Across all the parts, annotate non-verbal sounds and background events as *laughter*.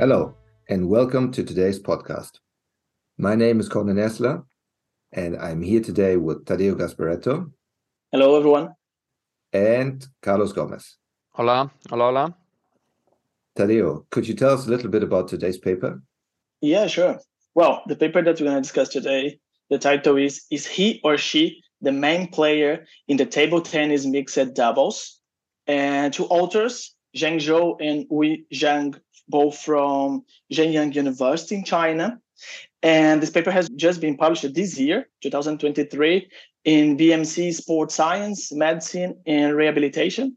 Hello, and welcome to today's podcast. My name is Cornel Nesseler, and I'm here today with Tadeu Gasparetto. Hello, everyone. And Carlos Gomez. Hola, hola, hola. Tadeu, could you tell us a little bit about today's paper? Yeah, sure. Well, the paper that we're going to discuss today, the title is Is He or She the Main Player in the Table Tennis Mixed Doubles? And two authors, Zheng Zhou and Hui Zhang both from Zhejiang University in China. And this paper has just been published this year, 2023, in BMC Sports Science, Medicine, and Rehabilitation.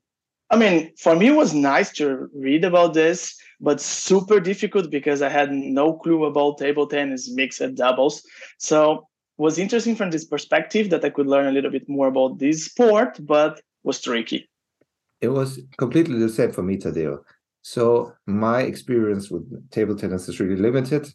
I mean, for me, it was nice to read about this, but super difficult because I had no clue about table tennis, mixed doubles. So was interesting from this perspective that I could learn a little bit more about this sport, but was tricky. It was completely the same for me, Tadeu. So my experience with table tennis is really limited.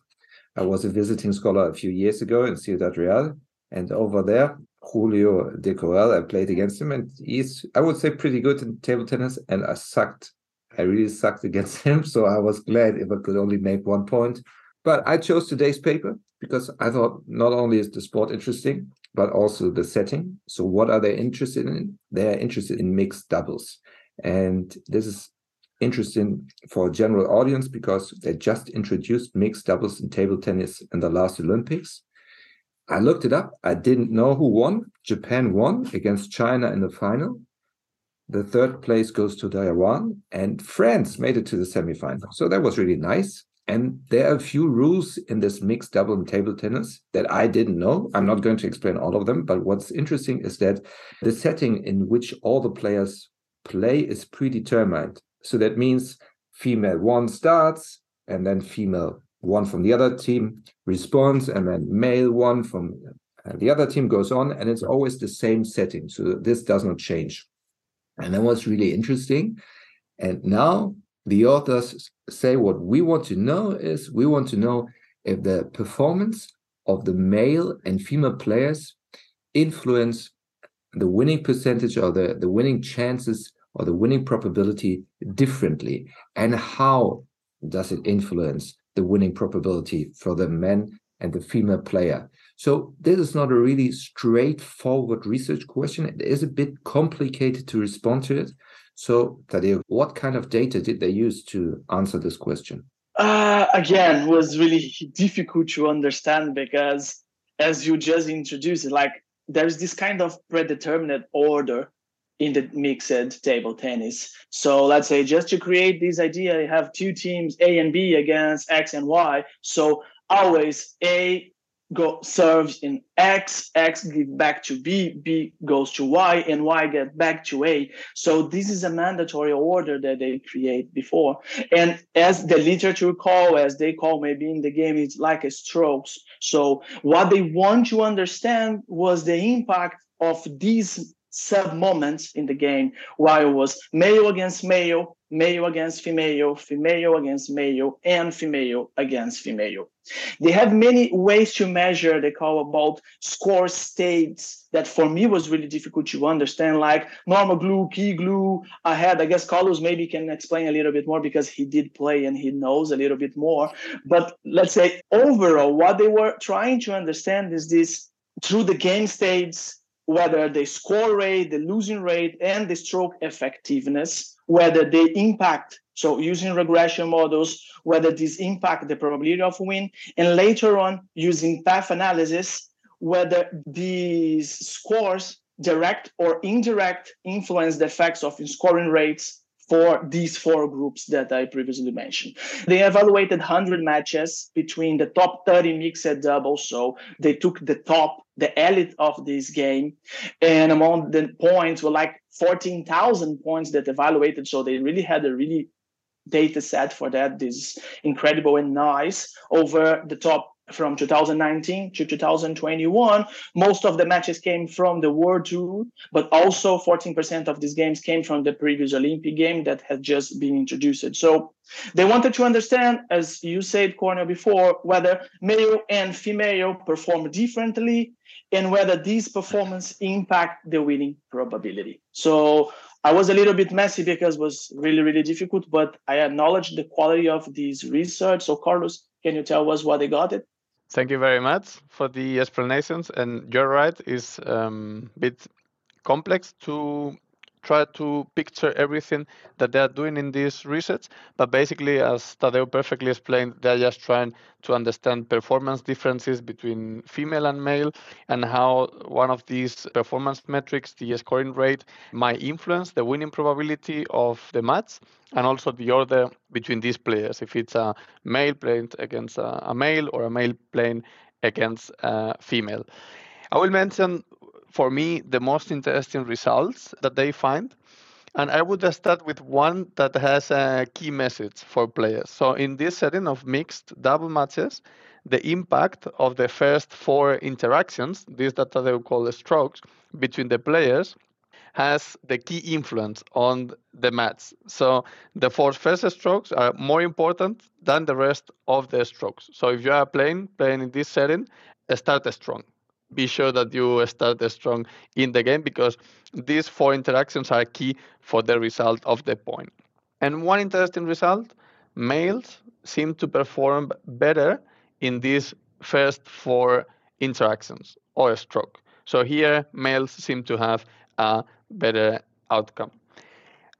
I was a visiting scholar a few years ago in Ciudad Real, and over there, Julio del Corral, I played against him, and he's, I would say, pretty good in table tennis, and I sucked. I really sucked *laughs* against him, so I was glad if I could only make one point. But I chose today's paper because I thought not only is the sport interesting, but also the setting. So, what are they interested in? They are interested in mixed doubles. And this is interesting for a general audience because they just introduced mixed doubles in table tennis in the last Olympics. I looked it up. I didn't know who won. Japan won against China in the final. The third place goes to Taiwan, and France made it to the semifinal. So that was really nice. And there are a few rules in this mixed double and table tennis that I didn't know. I'm not going to explain all of them, but what's interesting is that the setting in which all the players play is predetermined. So that means female one starts, and then female one from the other team responds, and then male one from uh, the other team goes on, and it's always the same setting. So this does not change. And that was really interesting. And now the authors say what we want to know is we want to know if the performance of the male and female players influence the winning percentage or the, the winning chances or the winning probability differently? And how does it influence the winning probability for the men and the female player? So this is not a really straightforward research question. It is a bit complicated to respond to it. So Tadeu, what kind of data did they use to answer this question? Uh, again, was really difficult to understand because as you just introduced, like there's this kind of predetermined order in the mixed table tennis. So let's say just to create this idea, you have two teams A and B against X and Y. So always A go serves in X, X give back to B, B goes to Y, and Y get back to A. So this is a mandatory order that they create before. And as the literature call, as they call maybe in the game, it's like a strokes. So what they want to understand was the impact of these sub moments in the game while it was male against male, male against female, female against male, and female against female. They have many ways to measure, they call about score states that for me was really difficult to understand, like normal glue, key glue. I had, I guess Carlos maybe can explain a little bit more because he did play and he knows a little bit more. But let's say overall, what they were trying to understand is this through the game states whether the score rate, the losing rate, and the stroke effectiveness, whether they impact, so using regression models, whether these impact the probability of win, and later on using path analysis, whether these scores direct or indirect influence the effects of scoring rates for these four groups that I previously mentioned. They evaluated 100 matches between the top 30 mixed doubles. So they took the top, the elite of this game. And among the points were like 14,000 points that evaluated. So they really had a really data set for that. This incredible and nice over the top from 2019 to 2021, most of the matches came from the World Tour, but also 14% of these games came from the previous Olympic game that had just been introduced. So they wanted to understand, as you said, Cornel, before, whether male and female perform differently and whether these performance impact the winning probability. So I was a little bit messy because it was really, really difficult, but I acknowledge the quality of this research. So, Carlos, can you tell us what they got it? Thank you very much for the explanations. And you're right, it's um, a bit complex to try to picture everything that they are doing in this research. But basically, as Tadeu perfectly explained, they're just trying to understand performance differences between female and male and how one of these performance metrics, the scoring rate, might influence the winning probability of the match and also the order between these players. If it's a male playing against a, male or a male playing against a female. I will mention for me, the most interesting results that they find. And I would start with one that has a key message for players. So, in this setting of mixed double matches, the impact of the first four interactions, this that they call strokes, between the players has the key influence on the match. So the four first strokes are more important than the rest of the strokes. So if you are playing playing in this setting, start strong be sure that you start strong in the game because these four interactions are key for the result of the point. And one interesting result males seem to perform better in these first four interactions or stroke. So here, males seem to have a better outcome.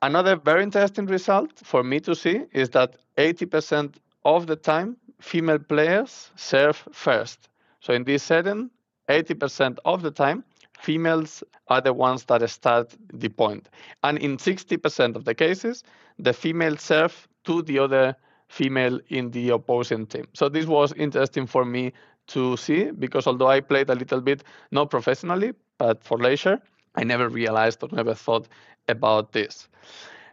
Another very interesting result for me to see is that 80% of the time, female players serve first. So in this setting, 80% of the time, females are the ones that start the point. And in 60% of the cases, the female serve to the other female in the opposing team. So this was interesting for me to see because although I played a little bit, not professionally, but for leisure, I never realized or never thought about this.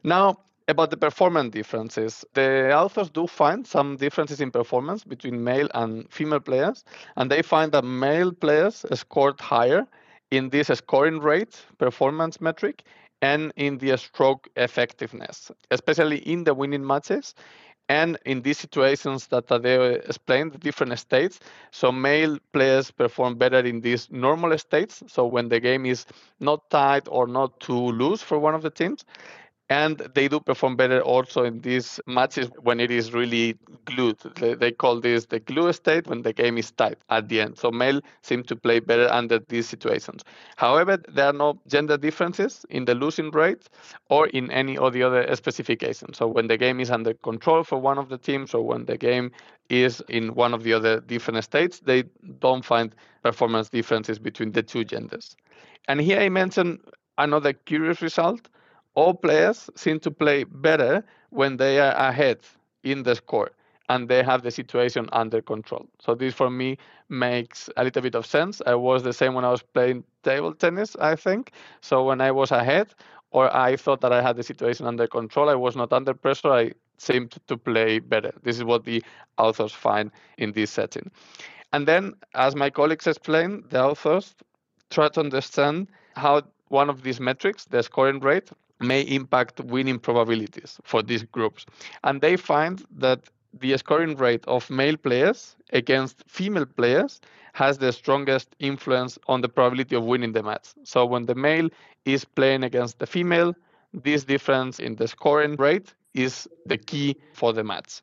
Now, about the performance differences, the authors do find some differences in performance between male and female players, and they find that male players scored higher in this scoring rate performance metric and in the stroke effectiveness, especially in the winning matches and in these situations that they explained, the different states. So male players perform better in these normal states. So when the game is not tight or not too loose for one of the teams, and they do perform better also in these matches when it is really glued. They call this the glue state when the game is tight at the end. So male seem to play better under these situations. However, there are no gender differences in the losing rate or in any of the other specifications. So when the game is under control for one of the teams or when the game is in one of the other different states, they don't find performance differences between the two genders. And here I mentioned another curious result all players seem to play better when they are ahead in the score and they have the situation under control. So this for me makes a little bit of sense. I was the same when I was playing table tennis, I think. So when I was ahead or I thought that I had the situation under control, I was not under pressure, I seemed to play better. This is what the authors find in this setting. And then, as my colleagues explained, the authors try to understand how one of these metrics, the scoring rate, may impact winning probabilities for these groups. And they find that the scoring rate of male players against female players has the strongest influence on the probability of winning the match. So when the male is playing against the female, this difference in the scoring rate is the key for the match.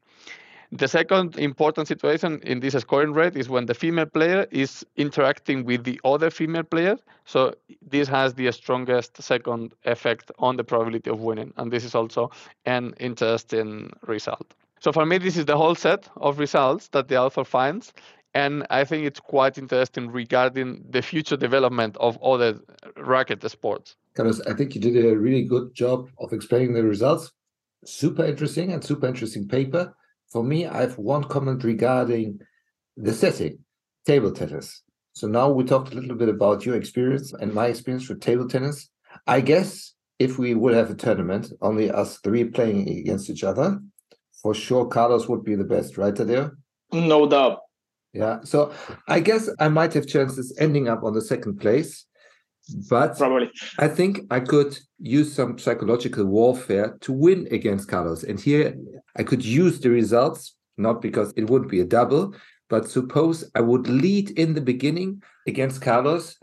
The second important situation in this scoring rate is when the female player is interacting with the other female player. So this has the strongest second effect on the probability of winning. And this is also an interesting result. So for me, this is the whole set of results that the author finds. And I think it's quite interesting regarding the future development of other racket sports. Carlos, I think you did a really good job of explaining the results. Super interesting and super interesting paper for me, I have one comment regarding the setting, table tennis. So now we talked a little bit about your experience and my experience with table tennis. I guess if we would have a tournament, only us three playing against each other, for sure Carlos would be the best, right, Tadeu? No doubt. Yeah. So I guess I might have chances ending up on the second place. But probably I think I could use some psychological warfare to win against Carlos. And here I could use the results, not because it would be a double, but suppose I would lead in the beginning against Carlos.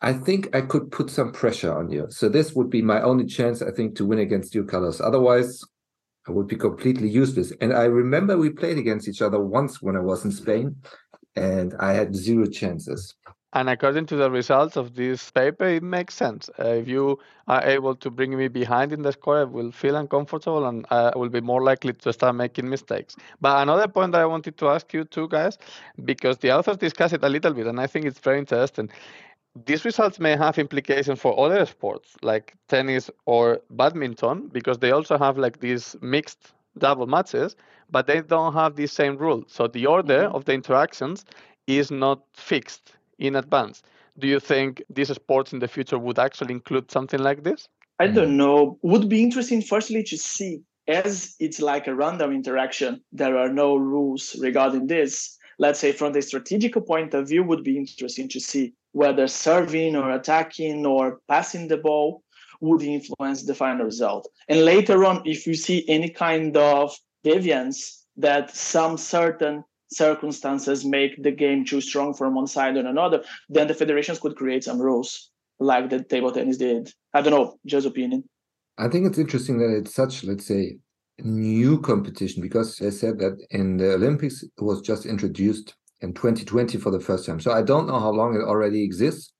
I think I could put some pressure on you. So this would be my only chance, I think, to win against you Carlos. Otherwise, I would be completely useless. And I remember we played against each other once when I was in Spain, and I had zero chances. And according to the results of this paper, it makes sense. Uh, if you are able to bring me behind in the score, I will feel uncomfortable and I will be more likely to start making mistakes. But another point that I wanted to ask you two guys, because the authors discuss it a little bit, and I think it's very interesting. These results may have implications for other sports like tennis or badminton, because they also have like these mixed double matches, but they don't have the same rule. So the order mm-hmm. of the interactions is not fixed in advance. Do you think these sports in the future would actually include something like this? I don't mm. know. Would be interesting, firstly, to see as it's like a random interaction, there are no rules regarding this. Let's say from the strategical point of view, would be interesting to see whether serving or attacking or passing the ball would influence the final result. And later on, if you see any kind of deviance that some certain circumstances make the game too strong from one side or another, then the federations could create some rules like the table tennis did. I don't know, just opinion. I think it's interesting that it's such, let's say, new competition because I said that in the Olympics it was just introduced in 2020 for the first time. So I don't know how long it already exists,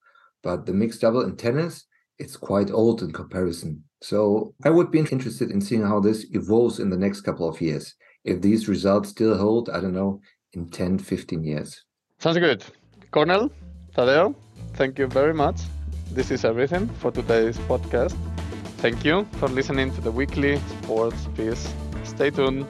but the mixed double in tennis, it's quite old in comparison. So I would be interested in seeing how this evolves in the next couple of years. If these results still hold, I don't know, in 10, 15 years. Sounds good. Cornel, Tadeu, thank you very much. This is everything for today's podcast. Thank you for listening to the weekly Sports Piece. Stay tuned.